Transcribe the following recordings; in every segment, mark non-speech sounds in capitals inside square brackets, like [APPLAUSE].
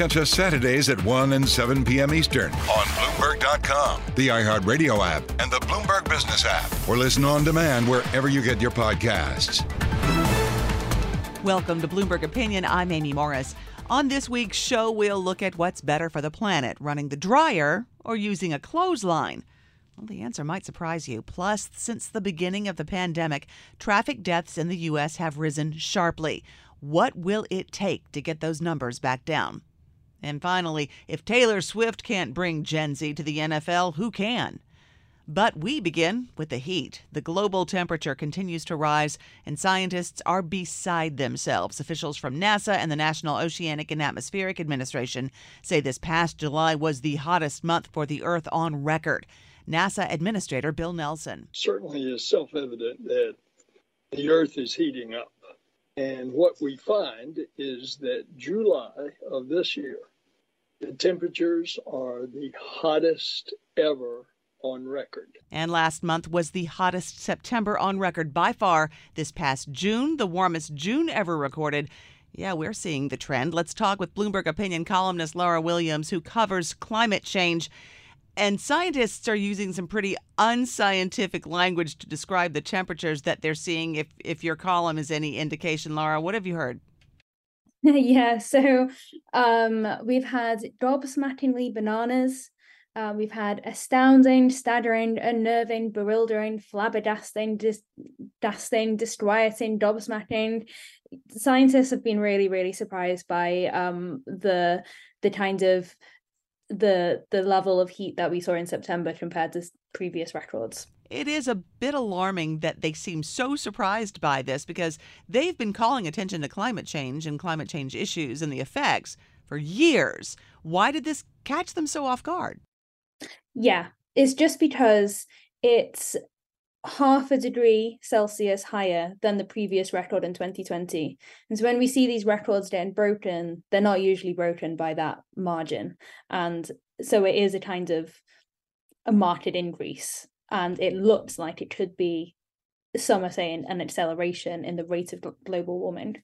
Catch us Saturdays at 1 and 7 p.m. Eastern on Bloomberg.com, the iHeartRadio app, and the Bloomberg Business app, or listen on demand wherever you get your podcasts. Welcome to Bloomberg Opinion. I'm Amy Morris. On this week's show, we'll look at what's better for the planet running the dryer or using a clothesline. Well, the answer might surprise you. Plus, since the beginning of the pandemic, traffic deaths in the U.S. have risen sharply. What will it take to get those numbers back down? And finally, if Taylor Swift can't bring Gen Z to the NFL, who can? But we begin with the heat. The global temperature continues to rise, and scientists are beside themselves. Officials from NASA and the National Oceanic and Atmospheric Administration say this past July was the hottest month for the Earth on record. NASA Administrator Bill Nelson. Certainly is self evident that the Earth is heating up. And what we find is that July of this year the temperatures are the hottest ever on record. And last month was the hottest September on record by far. This past June, the warmest June ever recorded. Yeah, we're seeing the trend. Let's talk with Bloomberg opinion columnist Lara Williams, who covers climate change. And scientists are using some pretty unscientific language to describe the temperatures that they're seeing. If if your column is any indication, Lara, what have you heard? [LAUGHS] yeah, so um, we've had gobsmackingly bananas. Uh, we've had astounding, staggering, unnerving, bewildering, flabbergasting, disgusting, disquieting, gobsmacking. Scientists have been really, really surprised by um, the the kind of the the level of heat that we saw in September compared to previous records it is a bit alarming that they seem so surprised by this because they've been calling attention to climate change and climate change issues and the effects for years. Why did this catch them so off guard? Yeah, it's just because it's half a degree Celsius higher than the previous record in 2020. And so when we see these records getting broken, they're not usually broken by that margin. And so it is a kind of a market increase and it looks like it could be some are saying an acceleration in the rate of global warming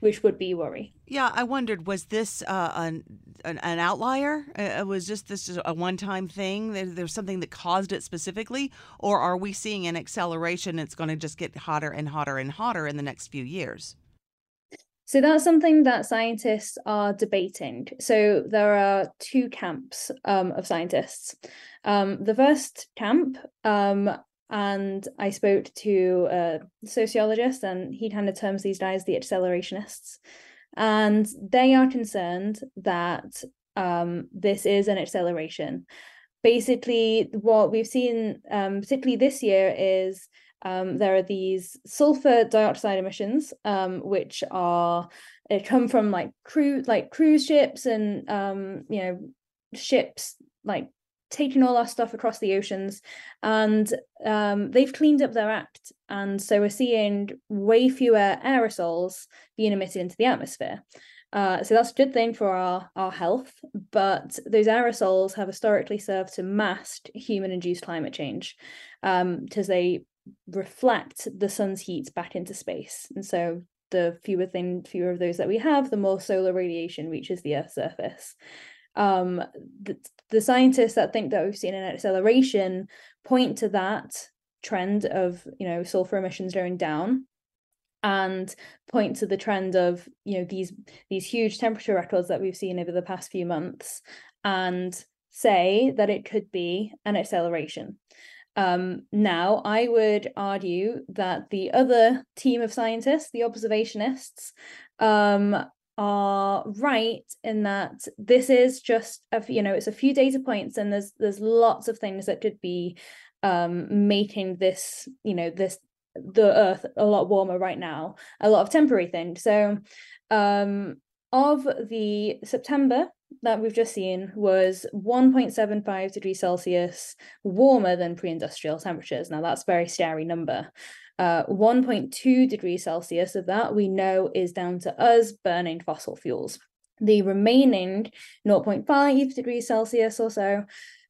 which would be worry. Yeah i wondered was this uh, an, an, an outlier? Uh, was just this a one-time thing? There, there's something that caused it specifically? Or are we seeing an acceleration it's going to just get hotter and hotter and hotter in the next few years so that's something that scientists are debating. So there are two camps um, of scientists. Um, the first camp, um, and I spoke to a sociologist, and he kind of terms these guys the accelerationists. And they are concerned that um, this is an acceleration. Basically, what we've seen, um, particularly this year, is um, there are these sulfur dioxide emissions, um, which are it come from like cruise like cruise ships and um, you know ships like taking all our stuff across the oceans, and um, they've cleaned up their act, and so we're seeing way fewer aerosols being emitted into the atmosphere. Uh, so that's a good thing for our, our health, but those aerosols have historically served to mask human induced climate change because um, they reflect the sun's heat back into space. And so the fewer thing fewer of those that we have, the more solar radiation reaches the Earth's surface. Um, the, the scientists that think that we've seen an acceleration point to that trend of you know sulfur emissions going down and point to the trend of you know these these huge temperature records that we've seen over the past few months and say that it could be an acceleration um, now, I would argue that the other team of scientists, the observationists, um, are right in that this is just a you know it's a few data points and there's there's lots of things that could be um, making this you know this the earth a lot warmer right now a lot of temporary things. So um of the september that we've just seen was 1.75 degrees Celsius warmer than pre-industrial temperatures. Now that's a very scary number. Uh, 1.2 degrees Celsius of that we know is down to us burning fossil fuels. The remaining 0.5 degrees Celsius or so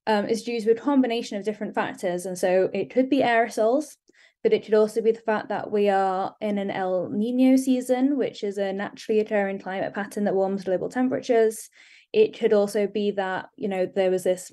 um, is due to a combination of different factors. And so it could be aerosols, but it could also be the fact that we are in an El Nino season, which is a naturally occurring climate pattern that warms global temperatures it could also be that you know there was this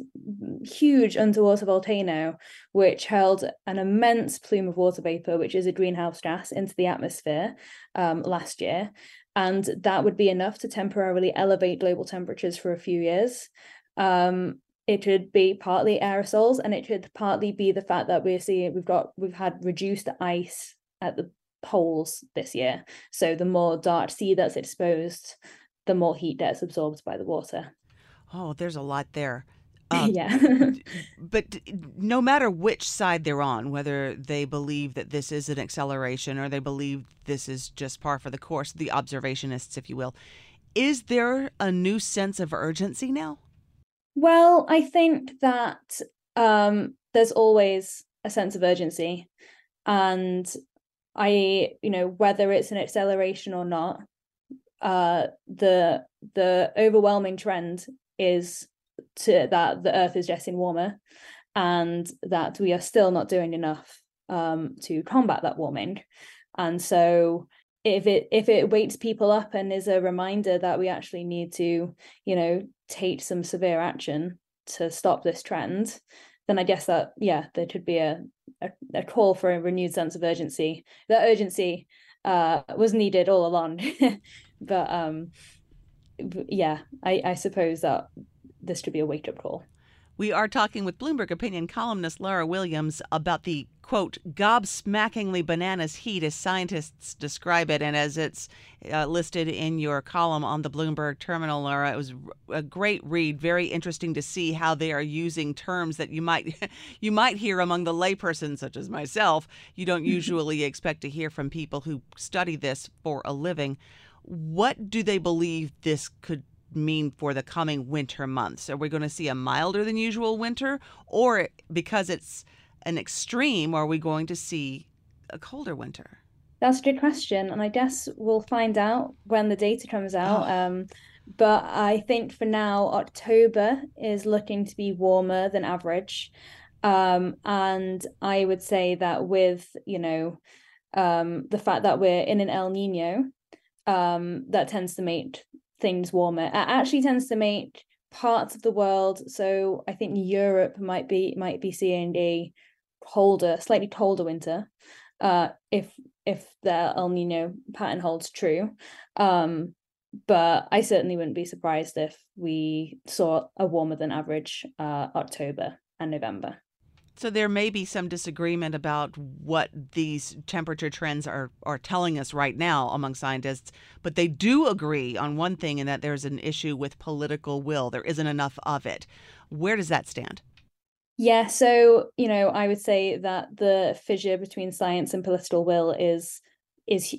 huge underwater volcano which held an immense plume of water vapor which is a greenhouse gas into the atmosphere um, last year. And that would be enough to temporarily elevate global temperatures for a few years. Um, it could be partly aerosols and it could partly be the fact that we're seeing we've got we've had reduced ice at the poles this year. So the more dark sea that's exposed the more heat that's absorbed by the water. Oh, there's a lot there. Uh, [LAUGHS] yeah. but no matter which side they're on, whether they believe that this is an acceleration or they believe this is just par for the course, the observationists, if you will, is there a new sense of urgency now? Well, I think that um, there's always a sense of urgency. And I, you know, whether it's an acceleration or not, uh, the the overwhelming trend is to that the Earth is getting warmer, and that we are still not doing enough um, to combat that warming. And so, if it if it wakes people up and is a reminder that we actually need to, you know, take some severe action to stop this trend, then I guess that yeah, there could be a a, a call for a renewed sense of urgency. That urgency uh, was needed all along. [LAUGHS] but um, yeah, I, I suppose that this should be a wake up call. We are talking with Bloomberg opinion columnist Lara Williams about the quote gobsmackingly bananas heat as scientists describe it and as it's uh, listed in your column on the Bloomberg terminal Lara it was a great read. Very interesting to see how they are using terms that you might [LAUGHS] you might hear among the layperson such as myself. You don't [LAUGHS] usually expect to hear from people who study this for a living what do they believe this could mean for the coming winter months? Are we going to see a milder than usual winter? Or because it's an extreme, are we going to see a colder winter? That's a good question. And I guess we'll find out when the data comes out. Oh. Um, but I think for now, October is looking to be warmer than average. Um, and I would say that with, you know, um, the fact that we're in an El Nino, um, that tends to make things warmer. It actually tends to make parts of the world. So I think Europe might be might be seeing a colder, slightly colder winter, uh, if if the El Nino pattern holds true. Um, but I certainly wouldn't be surprised if we saw a warmer than average uh, October and November. So there may be some disagreement about what these temperature trends are are telling us right now among scientists, but they do agree on one thing in that there's an issue with political will. There isn't enough of it. Where does that stand? Yeah, so, you know, I would say that the fissure between science and political will is is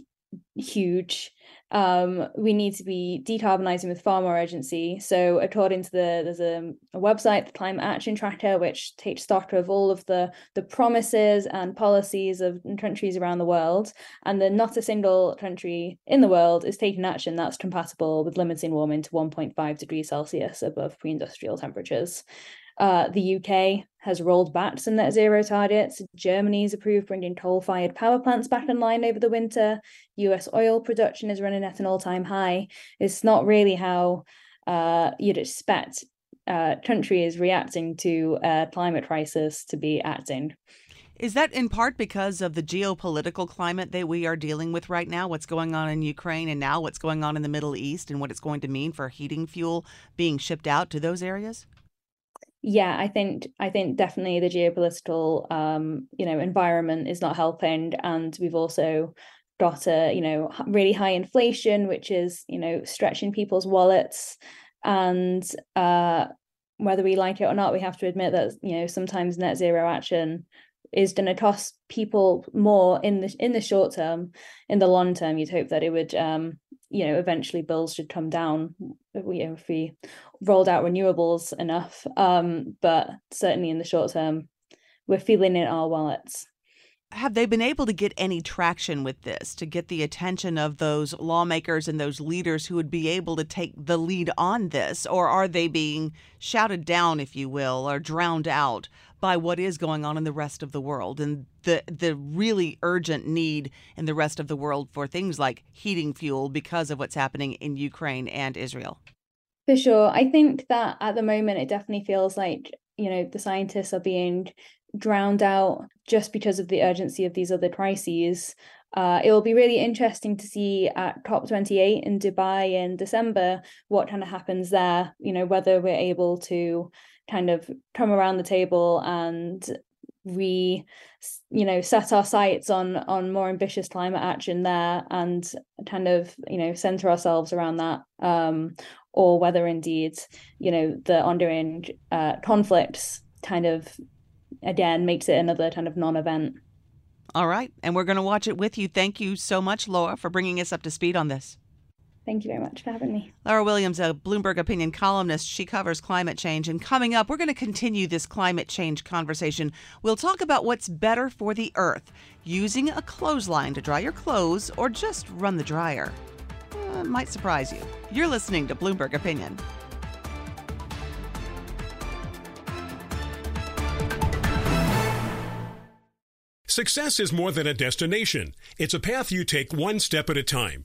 huge um, we need to be decarbonising with far more urgency. So, according to the there's a, a, website, the Climate Action Tracker, which takes stock of all of the the promises and policies of countries around the world, and then not a single country in the world is taking action that's compatible with limiting warming to 1.5 degrees Celsius above pre-industrial temperatures. Uh, the UK has rolled back some net zero targets. Germany's approved bringing coal fired power plants back online over the winter. US oil production is running at an all time high. It's not really how uh, you'd expect uh, country is reacting to a climate crisis to be acting. Is that in part because of the geopolitical climate that we are dealing with right now? What's going on in Ukraine and now what's going on in the Middle East and what it's going to mean for heating fuel being shipped out to those areas? Yeah, I think I think definitely the geopolitical um, you know environment is not helping, and we've also got a you know really high inflation, which is you know stretching people's wallets, and uh, whether we like it or not, we have to admit that you know sometimes net zero action is going to cost people more in the in the short term. In the long term you'd hope that it would um you know eventually bills should come down if we, if we rolled out renewables enough um but certainly in the short term we're feeling it in our wallets have they been able to get any traction with this to get the attention of those lawmakers and those leaders who would be able to take the lead on this? Or are they being shouted down, if you will, or drowned out by what is going on in the rest of the world and the, the really urgent need in the rest of the world for things like heating fuel because of what's happening in Ukraine and Israel? For sure. I think that at the moment, it definitely feels like, you know, the scientists are being drowned out just because of the urgency of these other crises. Uh, it will be really interesting to see at COP28 in Dubai in December what kind of happens there. You know, whether we're able to kind of come around the table and we you know set our sights on on more ambitious climate action there and kind of you know center ourselves around that um or whether indeed you know the ongoing uh conflicts kind of again makes it another kind of non-event. All right, and we're going to watch it with you. Thank you so much, Lara, for bringing us up to speed on this. Thank you very much for having me. Lara Williams, a Bloomberg opinion columnist, she covers climate change. And coming up, we're going to continue this climate change conversation. We'll talk about what's better for the earth using a clothesline to dry your clothes or just run the dryer. Uh, might surprise you. You're listening to Bloomberg Opinion. Success is more than a destination. It's a path you take one step at a time.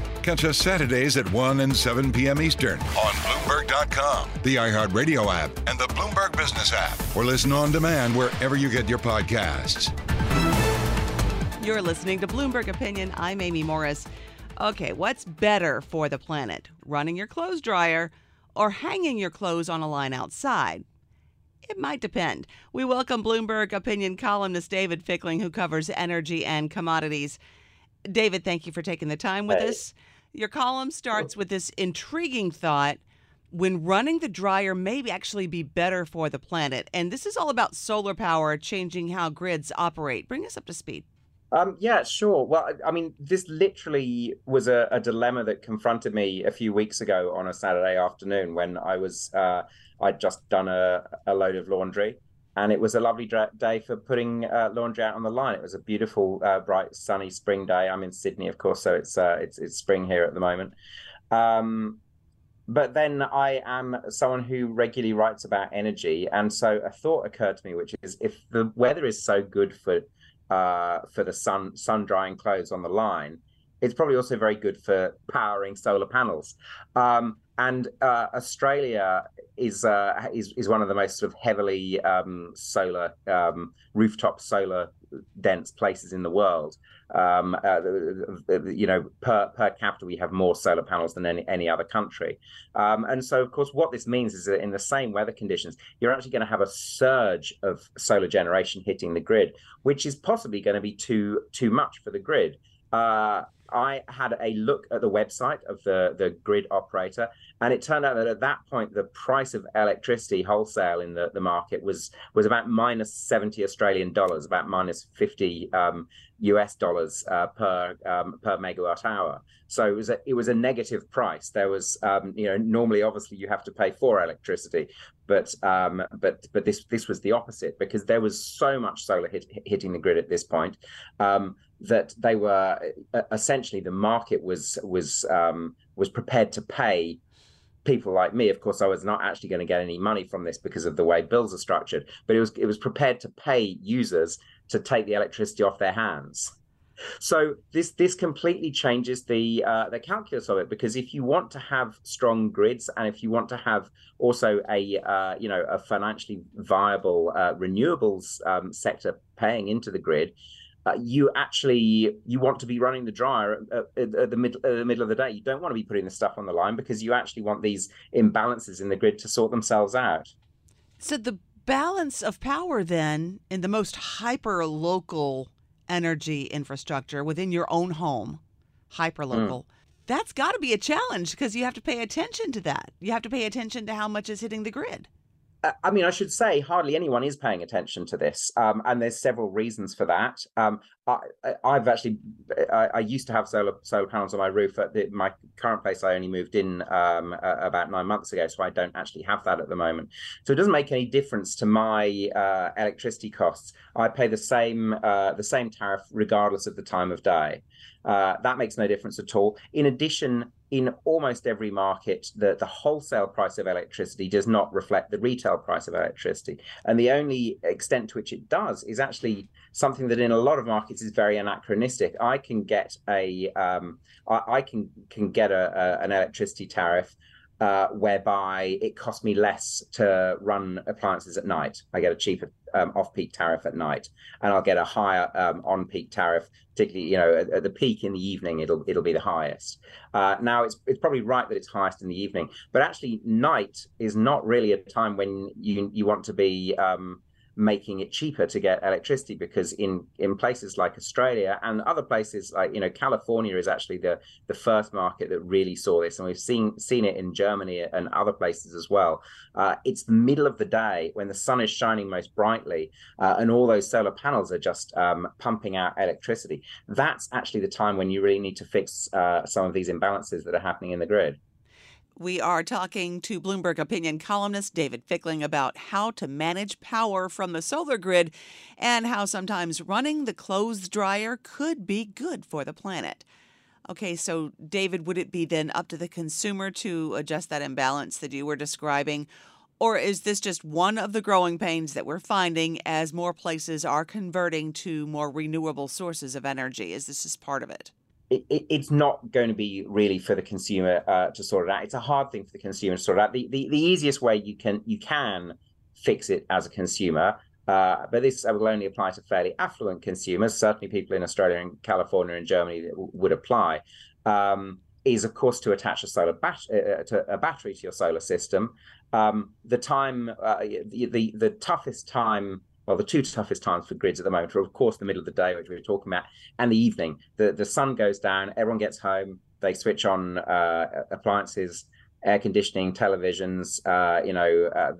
Catch us Saturdays at 1 and 7 p.m. Eastern on Bloomberg.com, the iHeartRadio app, and the Bloomberg Business app, or listen on demand wherever you get your podcasts. You're listening to Bloomberg Opinion. I'm Amy Morris. Okay, what's better for the planet? Running your clothes dryer or hanging your clothes on a line outside? It might depend. We welcome Bloomberg opinion columnist David Fickling, who covers energy and commodities. David, thank you for taking the time with Hey. us. Your column starts with this intriguing thought when running the dryer may actually be better for the planet. And this is all about solar power changing how grids operate. Bring us up to speed. Um, yeah, sure. Well, I mean, this literally was a, a, dilemma that confronted me a few weeks ago on a Saturday afternoon when I was uh, I'd just done a, a load of laundry, and it was a lovely day for putting uh, laundry out on the line. It was a beautiful, uh, bright, sunny spring day. I'm in Sydney, of course, so it's uh, it's it's spring here at the moment. Um, but then I am someone who regularly writes about energy, and so a thought occurred to me, which is if the weather is so good for uh, for the sun sun drying clothes on the line, it's probably also very good for powering solar panels. Um, and uh, Australia is uh, is is one of the most sort of heavily um, solar um, rooftop solar dense places in the world. Um, uh, you know, per per capita, we have more solar panels than any any other country. Um, and so, of course, what this means is that in the same weather conditions, you're actually going to have a surge of solar generation hitting the grid, which is possibly going to be too too much for the grid. Uh, I had a look at the website of the, the grid operator, and it turned out that at that point, the price of electricity wholesale in the, the market was was about minus 70 Australian dollars, about minus 50 um, US dollars uh, per um, per megawatt hour. So it was a it was a negative price. There was um, you know normally obviously you have to pay for electricity, but um, but but this this was the opposite because there was so much solar hit, hitting the grid at this point um, that they were essentially the market was was um, was prepared to pay people like me, of course, I was not actually going to get any money from this because of the way bills are structured, but it was it was prepared to pay users to take the electricity off their hands. So this this completely changes the uh, the calculus of it because if you want to have strong grids and if you want to have also a uh, you know a financially viable uh, renewables um, sector paying into the grid, uh, you actually you want to be running the dryer at, at, the mid, at the middle of the day. You don't want to be putting the stuff on the line because you actually want these imbalances in the grid to sort themselves out. So the balance of power then in the most hyper local energy infrastructure within your own home, hyper local. Mm. That's got to be a challenge because you have to pay attention to that. You have to pay attention to how much is hitting the grid. I mean, I should say hardly anyone is paying attention to this, um, and there's several reasons for that. Um, I, have actually, I, I, used to have solar solar panels on my roof. At the, my current place, I only moved in um, about nine months ago, so I don't actually have that at the moment. So it doesn't make any difference to my uh, electricity costs. I pay the same uh, the same tariff regardless of the time of day. Uh, that makes no difference at all. In addition, in almost every market, the, wholesale price of electricity does not reflect the retail price of electricity. And the only extent to which it does is actually something that in a lot of markets is very anachronistic. I can get a um, I, I can can get a, a an electricity tariff uh, whereby it costs me less to run appliances at night. I get a cheaper um, off-peak tariff at night, and I'll get a higher um, on-peak tariff. Particularly, you know, at, at, the peak in the evening, it'll it'll be the highest. Uh, now, it's it's probably right that it's highest in the evening, but actually, night is not really a time when you you want to be um, making it cheaper to get electricity because in in places like Australia and other places like you know California is actually the the first market that really saw this. And we've seen seen it in Germany and other places as well. Uh, it's the middle of the day when the sun is shining most brightly uh, and all those solar panels are just um, pumping out electricity. That's actually the time when you really need to fix uh, some of these imbalances that are happening in the grid we are talking to Bloomberg opinion columnist David Fickling about how to manage power from the solar grid and how sometimes running the clothes dryer could be good for the planet. Okay, so David, would it be then up to the consumer to adjust that imbalance that you were describing? Or is this just one of the growing pains that we're finding as more places are converting to more renewable sources of energy? Is this just part of it? It, it, it's not going to be really for the consumer uh, to sort it out. It's a hard thing for the consumer to sort out. The, the, the easiest way you can you can fix it as a consumer, uh, but this will only apply to fairly affluent consumers. Certainly, people in Australia and California and Germany would apply. Um, is of course to attach a solar bat- uh, uh, to a battery to your solar system. Um, the time, uh, the, the the toughest time well, the two toughest times for grids at the moment are, of course, the middle of the day, which we were talking about, and the evening. The the sun goes down, everyone gets home, they switch on uh, appliances, air conditioning, televisions, uh, you know, uh,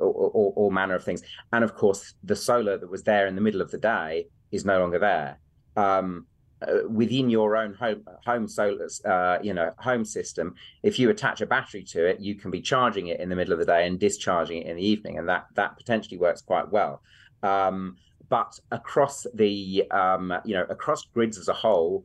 all, all, all, manner of things, and of course, the solar that was there in the middle of the day is no longer there. um, uh, within your own home home solar uh, you know home system if you attach a battery to it you can be charging it in the middle of the day and discharging it in the evening and that that potentially works quite well um, but across the um, you know across grids as a whole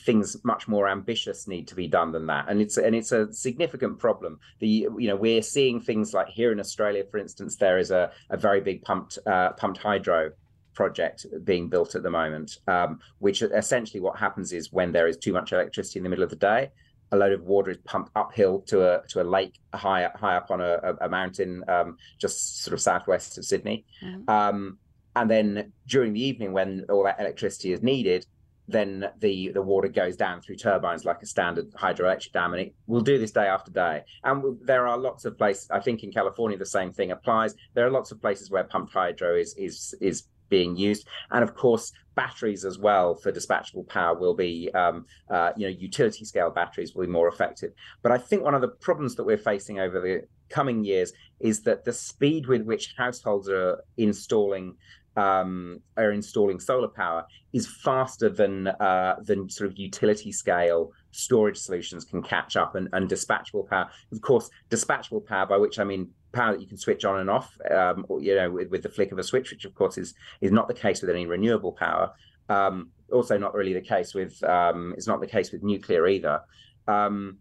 things much more ambitious need to be done than that. And it's and it's a significant problem. The you know we're seeing things like here in australia for instance there is a, a very big pumped uh, pumped hydro project being built at the moment, um, which essentially what happens is when there is too much electricity in the middle of the day, a load of water is pumped uphill to a to a lake high high up on a, a mountain um, just sort of southwest of Sydney, mm-hmm. um, and then during the evening when all that electricity is needed, then the the water goes down through turbines like a standard hydroelectric dam, and it will do this day after day. And there are lots of places. I think in California the same thing applies. There are lots of places where pumped hydro is is is being used. And of course, batteries as well for dispatchable power will be, um, uh, you know, utility scale batteries will be more effective. But I think one of the problems that we're facing over the coming years is that the speed with which households are installing um, are installing solar power is faster than uh, than sort of utility scale storage solutions can catch up and, and dispatchable power. Of course, dispatchable power, by which I mean power that you can switch on and off, um, or, you know, with, with, the flick of a switch, which of course is is not the case with any renewable power. Um, also, not really the case with um, it's not the case with nuclear either. Um,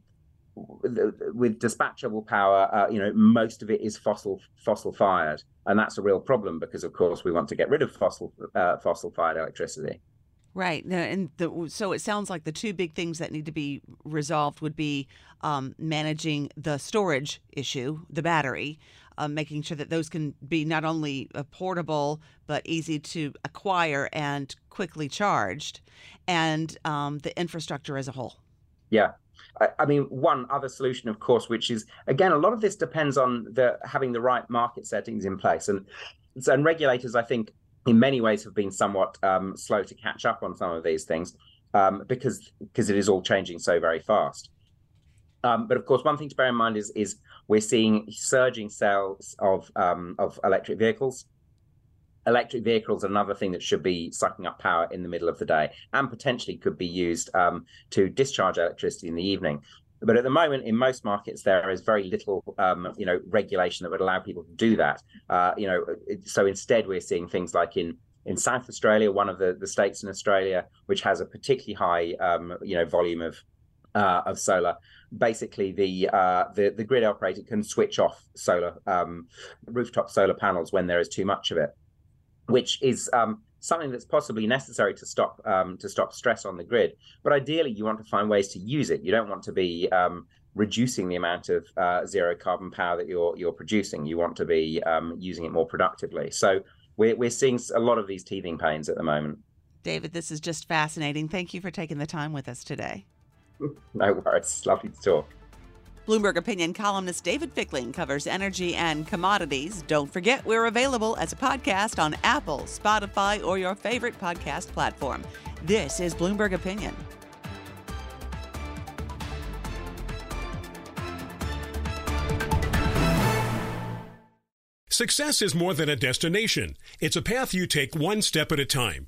with dispatchable power, uh, you know, most of it is fossil fossil fired, and that's a real problem because, of course, we want to get rid of fossil uh, fossil fired electricity. Right, and the, so it sounds like the two big things that need to be resolved would be um, managing the storage issue, the battery, uh, making sure that those can be not only uh, portable but easy to acquire and quickly charged, and um, the infrastructure as a whole. Yeah, I mean, one other solution, of course, which is again, a lot of this depends on the having the right market settings in place, and and regulators, I think, in many ways have been somewhat um, slow to catch up on some of these things um, because because it is all changing so very fast. Um, but of course, one thing to bear in mind is is we're seeing surging sales of um, of electric vehicles. Electric vehicles are another thing that should be sucking up power in the middle of the day and potentially could be used um, to discharge electricity in the evening. But at the moment, in most markets, there is very little, um, you know, regulation that would allow people to do that. Uh, you know, so instead, we're seeing things like in in South Australia, one of the, the states in Australia which has a particularly high, um, you know, volume of uh, of solar. Basically, the, uh, the the grid operator can switch off solar um, rooftop solar panels when there is too much of it, which is um, something that's possibly necessary to stop um, to stop stress on the grid. But ideally, you want to find ways to use it. You don't want to be um, reducing the amount of uh, zero carbon power that you're you're producing. You want to be um, using it more productively. So we're we're seeing a lot of these teething pains at the moment. David, this is just fascinating. Thank you for taking the time with us today. [LAUGHS] no worries. Lovely to talk. Bloomberg opinion columnist David Fickling covers energy and commodities. Don't forget, we're available as a podcast on Apple, Spotify, or your favorite podcast platform. This is Bloomberg Opinion. Success is more than a destination, it's a path you take one step at a time.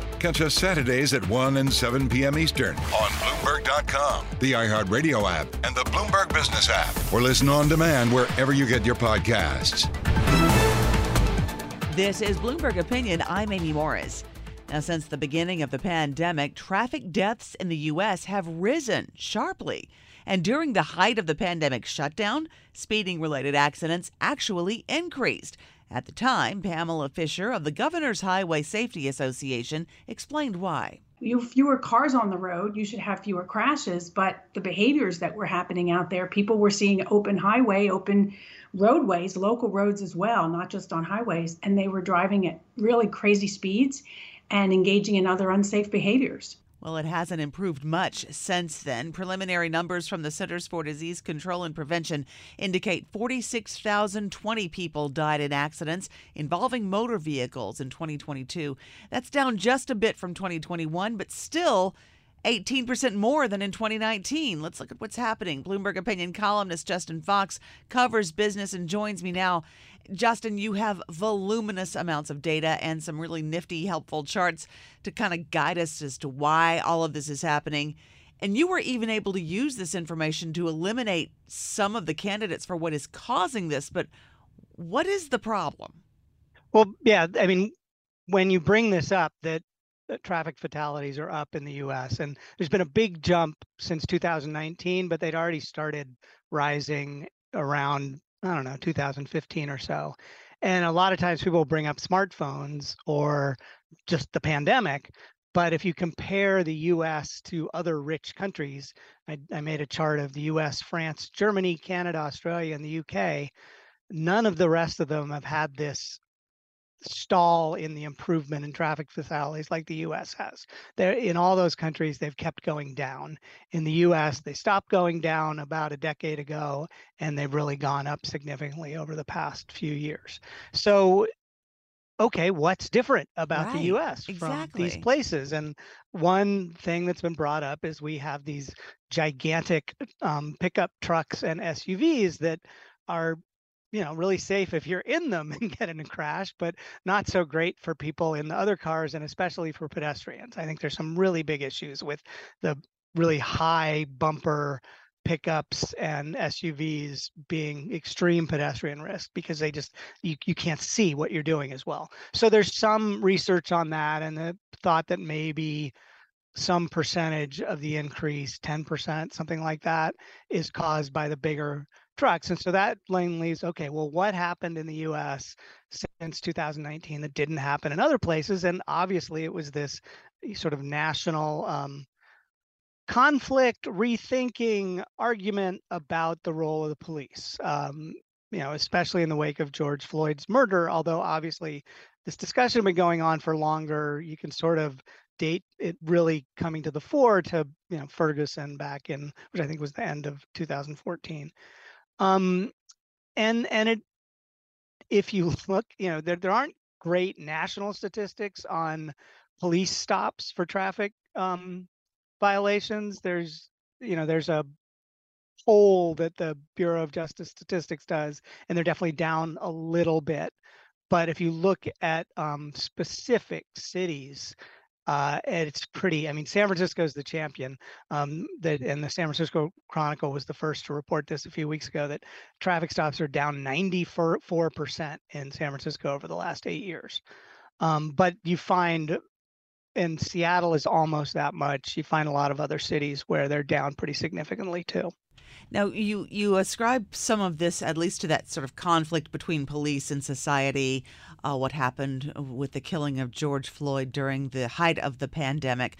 Catch us Saturdays at 1 and 7 p.m. Eastern on Bloomberg.com, the iHeartRadio app, and the Bloomberg Business app, or listen on demand wherever you get your podcasts. This is Bloomberg Opinion. I'm Amy Morris. Now, since the beginning of the pandemic, traffic deaths in the U.S. have risen sharply. And during the height of the pandemic shutdown, speeding related accidents actually increased. At the time, Pamela Fischer of the Governor's Highway Safety Association explained why. You fewer cars on the road, you should have fewer crashes, but the behaviors that were happening out there, people were seeing open highway, open roadways, local roads as well, not just on highways, and they were driving at really crazy speeds and engaging in other unsafe behaviors. Well, it hasn't improved much since then. Preliminary numbers from the Centers for Disease Control and Prevention indicate 46,020 people died in accidents involving motor vehicles in 2022. That's down just a bit from 2021, but still 18% more than in 2019. Let's look at what's happening. Bloomberg opinion columnist Justin Fox covers business and joins me now. Justin, you have voluminous amounts of data and some really nifty, helpful charts to kind of guide us as to why all of this is happening. And you were even able to use this information to eliminate some of the candidates for what is causing this. But what is the problem? Well, yeah, I mean, when you bring this up, that Uh, traffic fatalities are up in the US. And there's been a big jump since 2019, but they'd already started rising around, I don't know, 2015 or so. And a lot of times people bring up smartphones or just the pandemic. But if you compare the US to other rich countries, I, I made a chart of the US, France, Germany, Canada, Australia, and the UK. None of the rest of them have had this stall in the improvement in traffic fatalities like the US has. There in all those countries they've kept going down. In the US they stopped going down about a decade ago and they've really gone up significantly over the past few years. So okay, what's different about right. the US from exactly. these places? And one thing that's been brought up is we have these gigantic um, pickup trucks and SUVs that are you know really safe if you're in them [LAUGHS] and get in a crash but not so great for people in the other cars and especially for pedestrians i think there's some really big issues with the really high bumper pickups and SUVs being extreme pedestrian risk because they just you, you can't see what you're doing as well. So there's some research on that and the thought that maybe some percentage of the increase, 10%, something like that, is caused by the bigger trucks. And so that lane leaves, okay, well, what happened in the US since 2019 that didn't happen in other places? And obviously it was this sort of national um, conflict, rethinking, argument about the role of the police. Um, you know, especially in the wake of George Floyd's murder, although obviously this discussion has been going on for longer, you can sort of date it really coming to the fore to you know Ferguson back in which I think was the end of 2014. Um, and and it, if you [LAUGHS] look, you know, there there aren't great national statistics on police stops for traffic um, violations. There's you know there's a poll that the Bureau of Justice Statistics does, and they're definitely down a little bit. But if you look at um, specific cities, uh, and it's pretty. I mean, San Francisco is the champion. Um, that and the San Francisco Chronicle was the first to report this a few weeks ago that traffic stops are down 94 percent in San Francisco over the last eight years. Um, but you find in Seattle is almost that much. You find a lot of other cities where they're down pretty significantly too. Now, you you ascribe some of this at least to that sort of conflict between police and society. Uh, what happened with the killing of George Floyd during the height of the pandemic?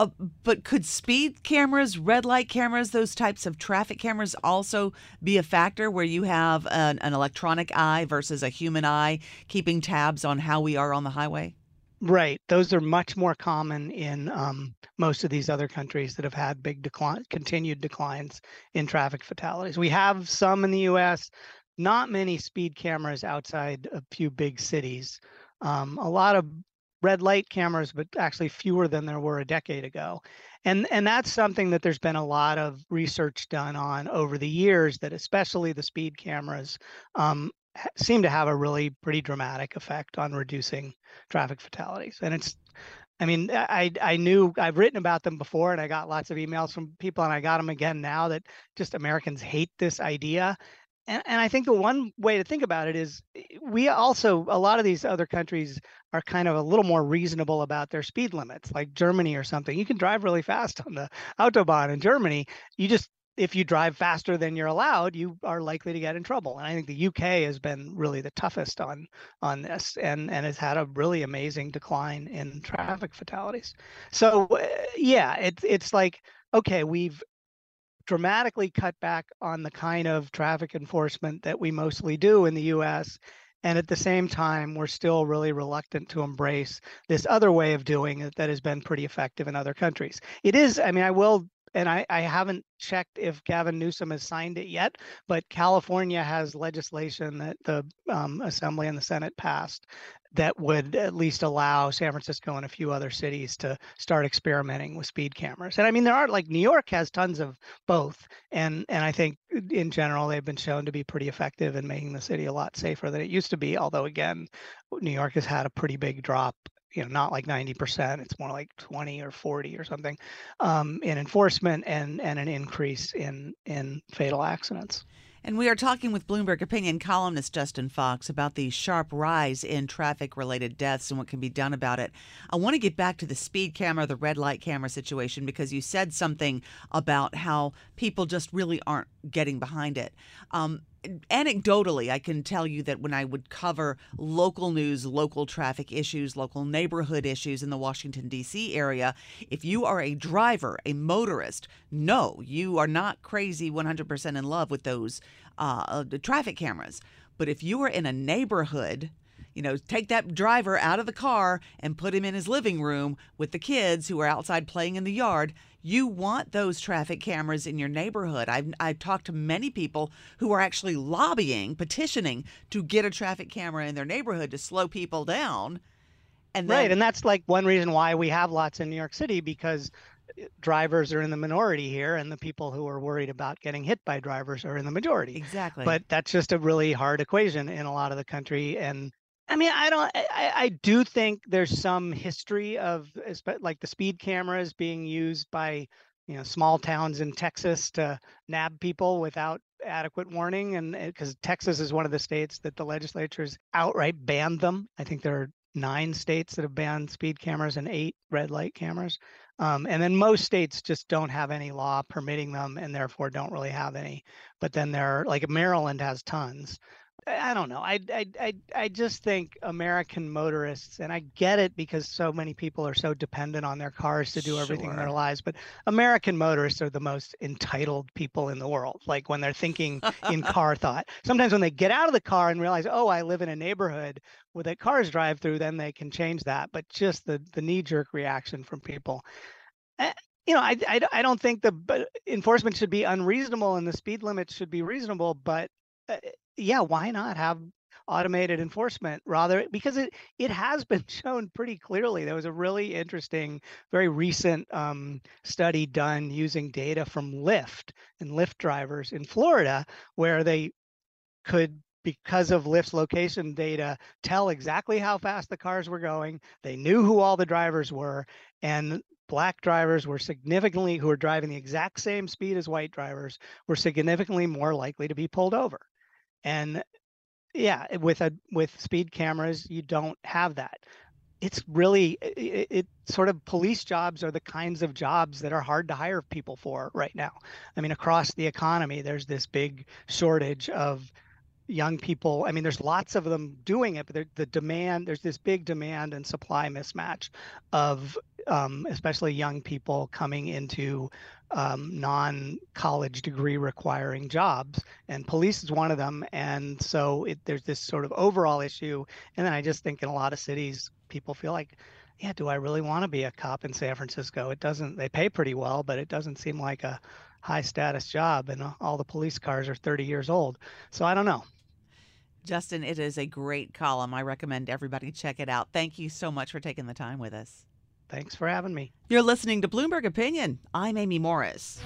Uh, but could speed cameras, red light cameras, those types of traffic cameras also be a factor where you have an, an electronic eye versus a human eye keeping tabs on how we are on the highway? Right. Those are much more common in um, most of these other countries that have had big decline, continued declines in traffic fatalities. We have some in the US, not many speed cameras outside a few big cities. Um, a lot of red light cameras, but actually fewer than there were a decade ago. And, and that's something that there's been a lot of research done on over the years that especially the speed cameras um, seem to have a really pretty dramatic effect on reducing traffic fatalities. And it's, I mean, I I knew I've written about them before, and I got lots of emails from people, and I got them again now that just Americans hate this idea. And, and I think the one way to think about it is eh, we also a lot of these other countries are kind of a little more reasonable about their speed limits, like Germany or something. You can drive really fast on the autobahn in Germany. You just if you drive faster than you're allowed, you are likely to get in trouble. And I think the UK has been really the toughest on on this, and and has had a really amazing decline in traffic fatalities. So uh, yeah, it's it's like okay, we've dramatically cut back on the kind of traffic enforcement that we mostly do in the U.S. And at the same time, we're still really reluctant to embrace this other way of doing it that has been pretty effective in other countries. It is, I mean, I will and I, I haven't checked if Gavin Newsom has signed it yet, but California has legislation that the um, Assembly and the Senate passed that would at least allow San Francisco and a few other cities to start experimenting with speed cameras. And I mean, there are like New York has tons of both, and and I think in general they've been shown to be pretty effective in making the city a lot safer than it used to be. Although again, New York has had a pretty big drop you know not like 90% it's more like 20 or 40 or something um, in enforcement and and an increase in in fatal accidents and we are talking with Bloomberg opinion columnist Justin Fox about the sharp rise in traffic related deaths and what can be done about it. I want to get back to the speed camera, the red light camera situation, because you said something about how people just really aren't getting behind it. Um, anecdotally, I can tell you that when I would cover local news, local traffic issues, local neighborhood issues in the Washington, D.C. area, if you are a driver, a motorist, no, you are not crazy 100% in love with those uh, traffic cameras. But if you are in a neighborhood, you know, take that driver out of the car and put him in his living room with the kids who are outside playing in the yard you want those traffic cameras in your neighborhood. I've, I've talked to many people who are actually lobbying, petitioning to get a traffic camera in their neighborhood to slow people down. And then, right, and that's like one reason why we have lots in New York City because uh, drivers are in the minority here and the people who are worried about getting hit by drivers are in the majority. Exactly. But that's just a really hard equation in a lot of the country and I mean, I don't. I, I do think there's some history of like the speed cameras being used by you know small towns in Texas to nab people without adequate warning, and because Texas is one of the states that the legislatures outright banned them. I think there are nine states that have banned speed cameras and eight red light cameras. Um, and then most states just don't have any law permitting them and therefore don't really have any. But then there are like Maryland has tons. I don't know. I, I I I just think American motorists, and I get it because so many people are so dependent on their cars to do everything in their lives. But American motorists are the most entitled people in the world. Like when they're thinking in [LAUGHS] car thought. Sometimes when they get out of the car and realize, oh, I live in a neighborhood where that cars drive through, then they can change that. But just the the knee jerk reaction from people. Eh, you know, I, I, I don't think the enforcement should be unreasonable and the speed limit should be reasonable, but uh, yeah, why not have automated enforcement rather because it it has been [LAUGHS] shown pretty clearly. There was a really interesting very recent um, study done using data from lyft and lyft drivers in florida where they could because of lyft's location data tell exactly how fast the cars were going. They knew who all the drivers were and black drivers were significantly who were driving the exact same speed as white drivers were significantly more likely to be pulled over and yeah with a with speed cameras you don't have that. It's really it, it, sort of police jobs are the kinds of jobs that are hard to hire people for right now. I mean across the economy there's this big shortage of young people i mean there's lots of them doing it but the demand there's this big demand and supply mismatch of um, especially young people coming into um, non-college degree requiring jobs, and police is one of them. And so it, there's this sort of overall issue. And then I just think in a lot of cities, people feel like, yeah, do I really want to be a cop in San Francisco? It doesn't. They pay pretty well, but it doesn't seem like a high status job, and all the police cars are 30 years old. So I don't know. Justin, it is a great column. I recommend everybody check it out. Thank you so much for taking the time with us. Thanks for having me. You're listening to Bloomberg Opinion. I'm Amy Morris.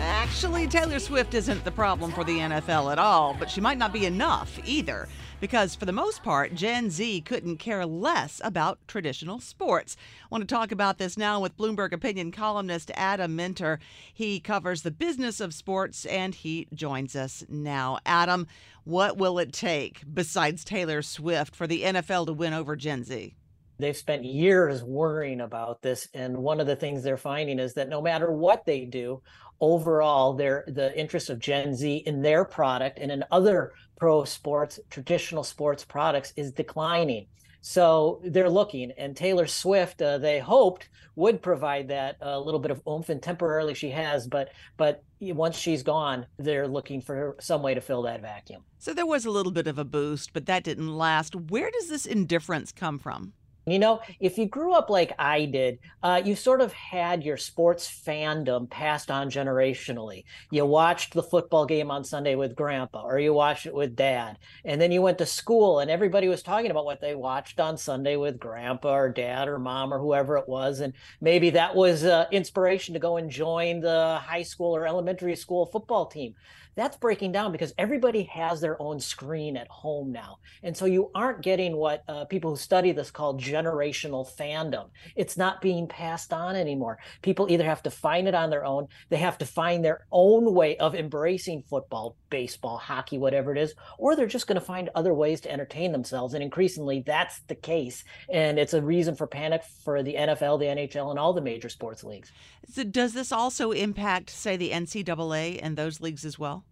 Actually, Taylor Swift isn't the problem for the NFL at all, but she might not be enough either because for the most part, Gen Z couldn't care less about traditional sports. I want to talk about this now with Bloomberg opinion columnist Adam Minter. He covers the business of sports and he joins us now. Adam, what will it take besides Taylor Swift for the NFL to win over Gen Z? They've spent years worrying about this. And one of the things they're finding is that no matter what they do, overall, the interest of Gen Z in their product and in other pro sports, traditional sports products is declining. So they're looking, and Taylor Swift, uh, they hoped would provide that a uh, little bit of oomph, and temporarily she has. But but once she's gone, they're looking for some way to fill that vacuum. So there was a little bit of a boost, but that didn't last. Where does this indifference come from? You know, if you grew up like I did, uh, you sort of had your sports fandom passed on generationally. You watched the football game on Sunday with grandpa, or you watched it with dad. And then you went to school, and everybody was talking about what they watched on Sunday with grandpa, or dad, or mom, or whoever it was. And maybe that was uh, inspiration to go and join the high school or elementary school football team that's breaking down because everybody has their own screen at home now. And so you aren't getting what uh, people who study this call generational fandom. It's not being passed on anymore. People either have to find it on their own, they have to find their own way of embracing football, baseball, hockey, whatever it is, or they're just going to find other ways to entertain themselves. And increasingly, that's the case. And it's a reason for panic for the NFL, the NHL, and all the major sports leagues. So does this also impact, say, the NCAA and those leagues as well?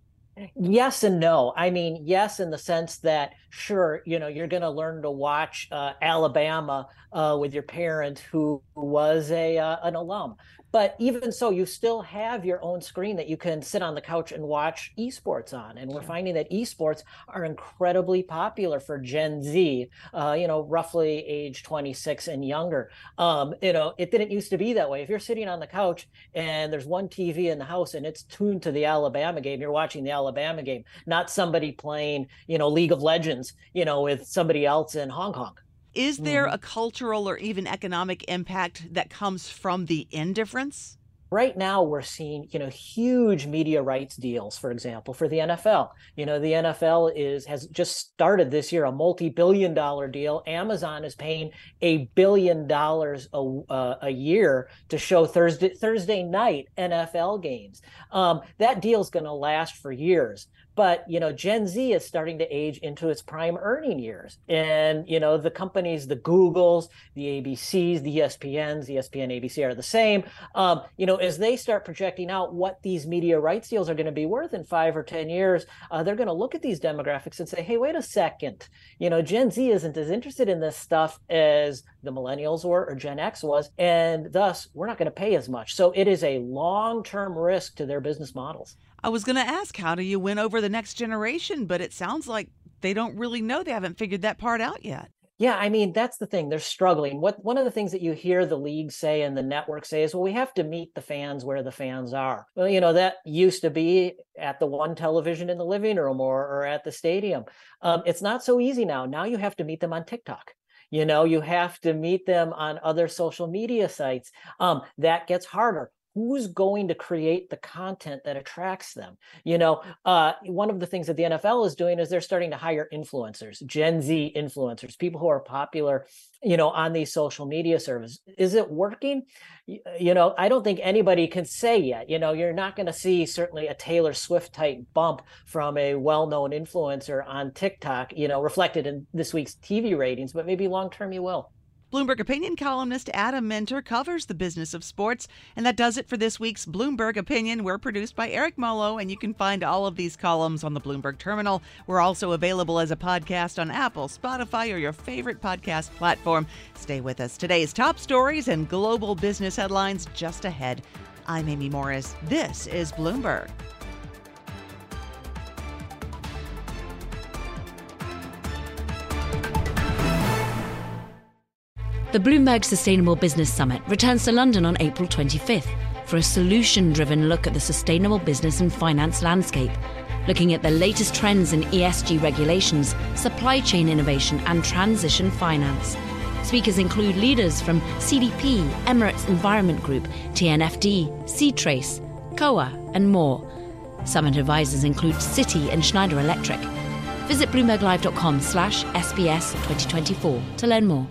Yes and no. I mean, yes, in the sense that, sure, you know, you're going to learn to watch uh, Alabama uh, with your parent who was a uh, an alum. But even so, you still have your own screen that you can sit on the couch and watch esports on. And we're finding that esports are incredibly popular for Gen Z, uh, you know, roughly age 26 and younger. Um, you know, it didn't used to be that way. If you're sitting on the couch and there's one TV in the house and it's tuned to the Alabama game, you're watching the Alabama game, not somebody playing, you know, League of Legends, you know, with somebody else in Hong Kong. Is there mm-hmm. a cultural or even economic impact that comes from the indifference? right now we're seeing you know huge media rights deals for example for the NFL you know the NFL is has just started this year a multi-billion dollar deal Amazon is paying a billion dollars a, uh, a year to show Thursday Thursday night NFL games um, that deal is going to last for years but you know gen z is starting to age into its prime earning years. And you know the companies the googles the abcs the espns the espn abc are the same. Um, you know as they start projecting out what these media rights deals are going to be worth in five or ten years uh, they're going to look at these demographics and say hey wait a second. You know gen z isn't as interested in this stuff as the millennials were or gen x was and thus we're not going to pay as much. So it is a long-term risk to their business models I was going to ask, how do you win over the next generation? But it sounds like they don't really know. They haven't figured that part out yet. Yeah, I mean that's the thing. They're struggling. What one of the things that you hear the league say and the network say is, "Well, we have to meet the fans where the fans are." Well, you know that used to be at the one television in the living room or or at the stadium. Um, it's not so easy now. Now you have to meet them on TikTok. You know, you have to meet them on other social media sites. Um, that gets harder who's going to create the content that attracts them? You know uh, one of the things that the nfl is doing is they're starting to hire influencers gen z influencers people who are popular you know on these social media services is it working? You know i don't think anybody can say yet you know you're not going to see certainly a taylor swift type bump from a well-known influencer on tiktok you know reflected in this week's tv ratings but maybe long term you will Bloomberg opinion columnist Adam Minter covers the business of sports. And that does it for this week's Bloomberg Opinion. We're produced by Eric Molo, and you can find all of these columns on the Bloomberg Terminal. We're also available as a podcast on Apple, Spotify, or your favorite podcast platform. Stay with us. Today's top stories and global business headlines just ahead. I'm Amy Morris. This is Bloomberg. The Bloomberg Sustainable Business Summit returns to London on April 25th for a solution driven look at the sustainable business and finance landscape, looking at the latest trends in ESG regulations, supply chain innovation, and transition finance. Speakers include leaders from CDP, Emirates Environment Group, TNFD, Ctrace, COA, and more. Summit advisors include Citi and Schneider Electric. Visit bloomberglive.com slash SBS 2024 to learn more.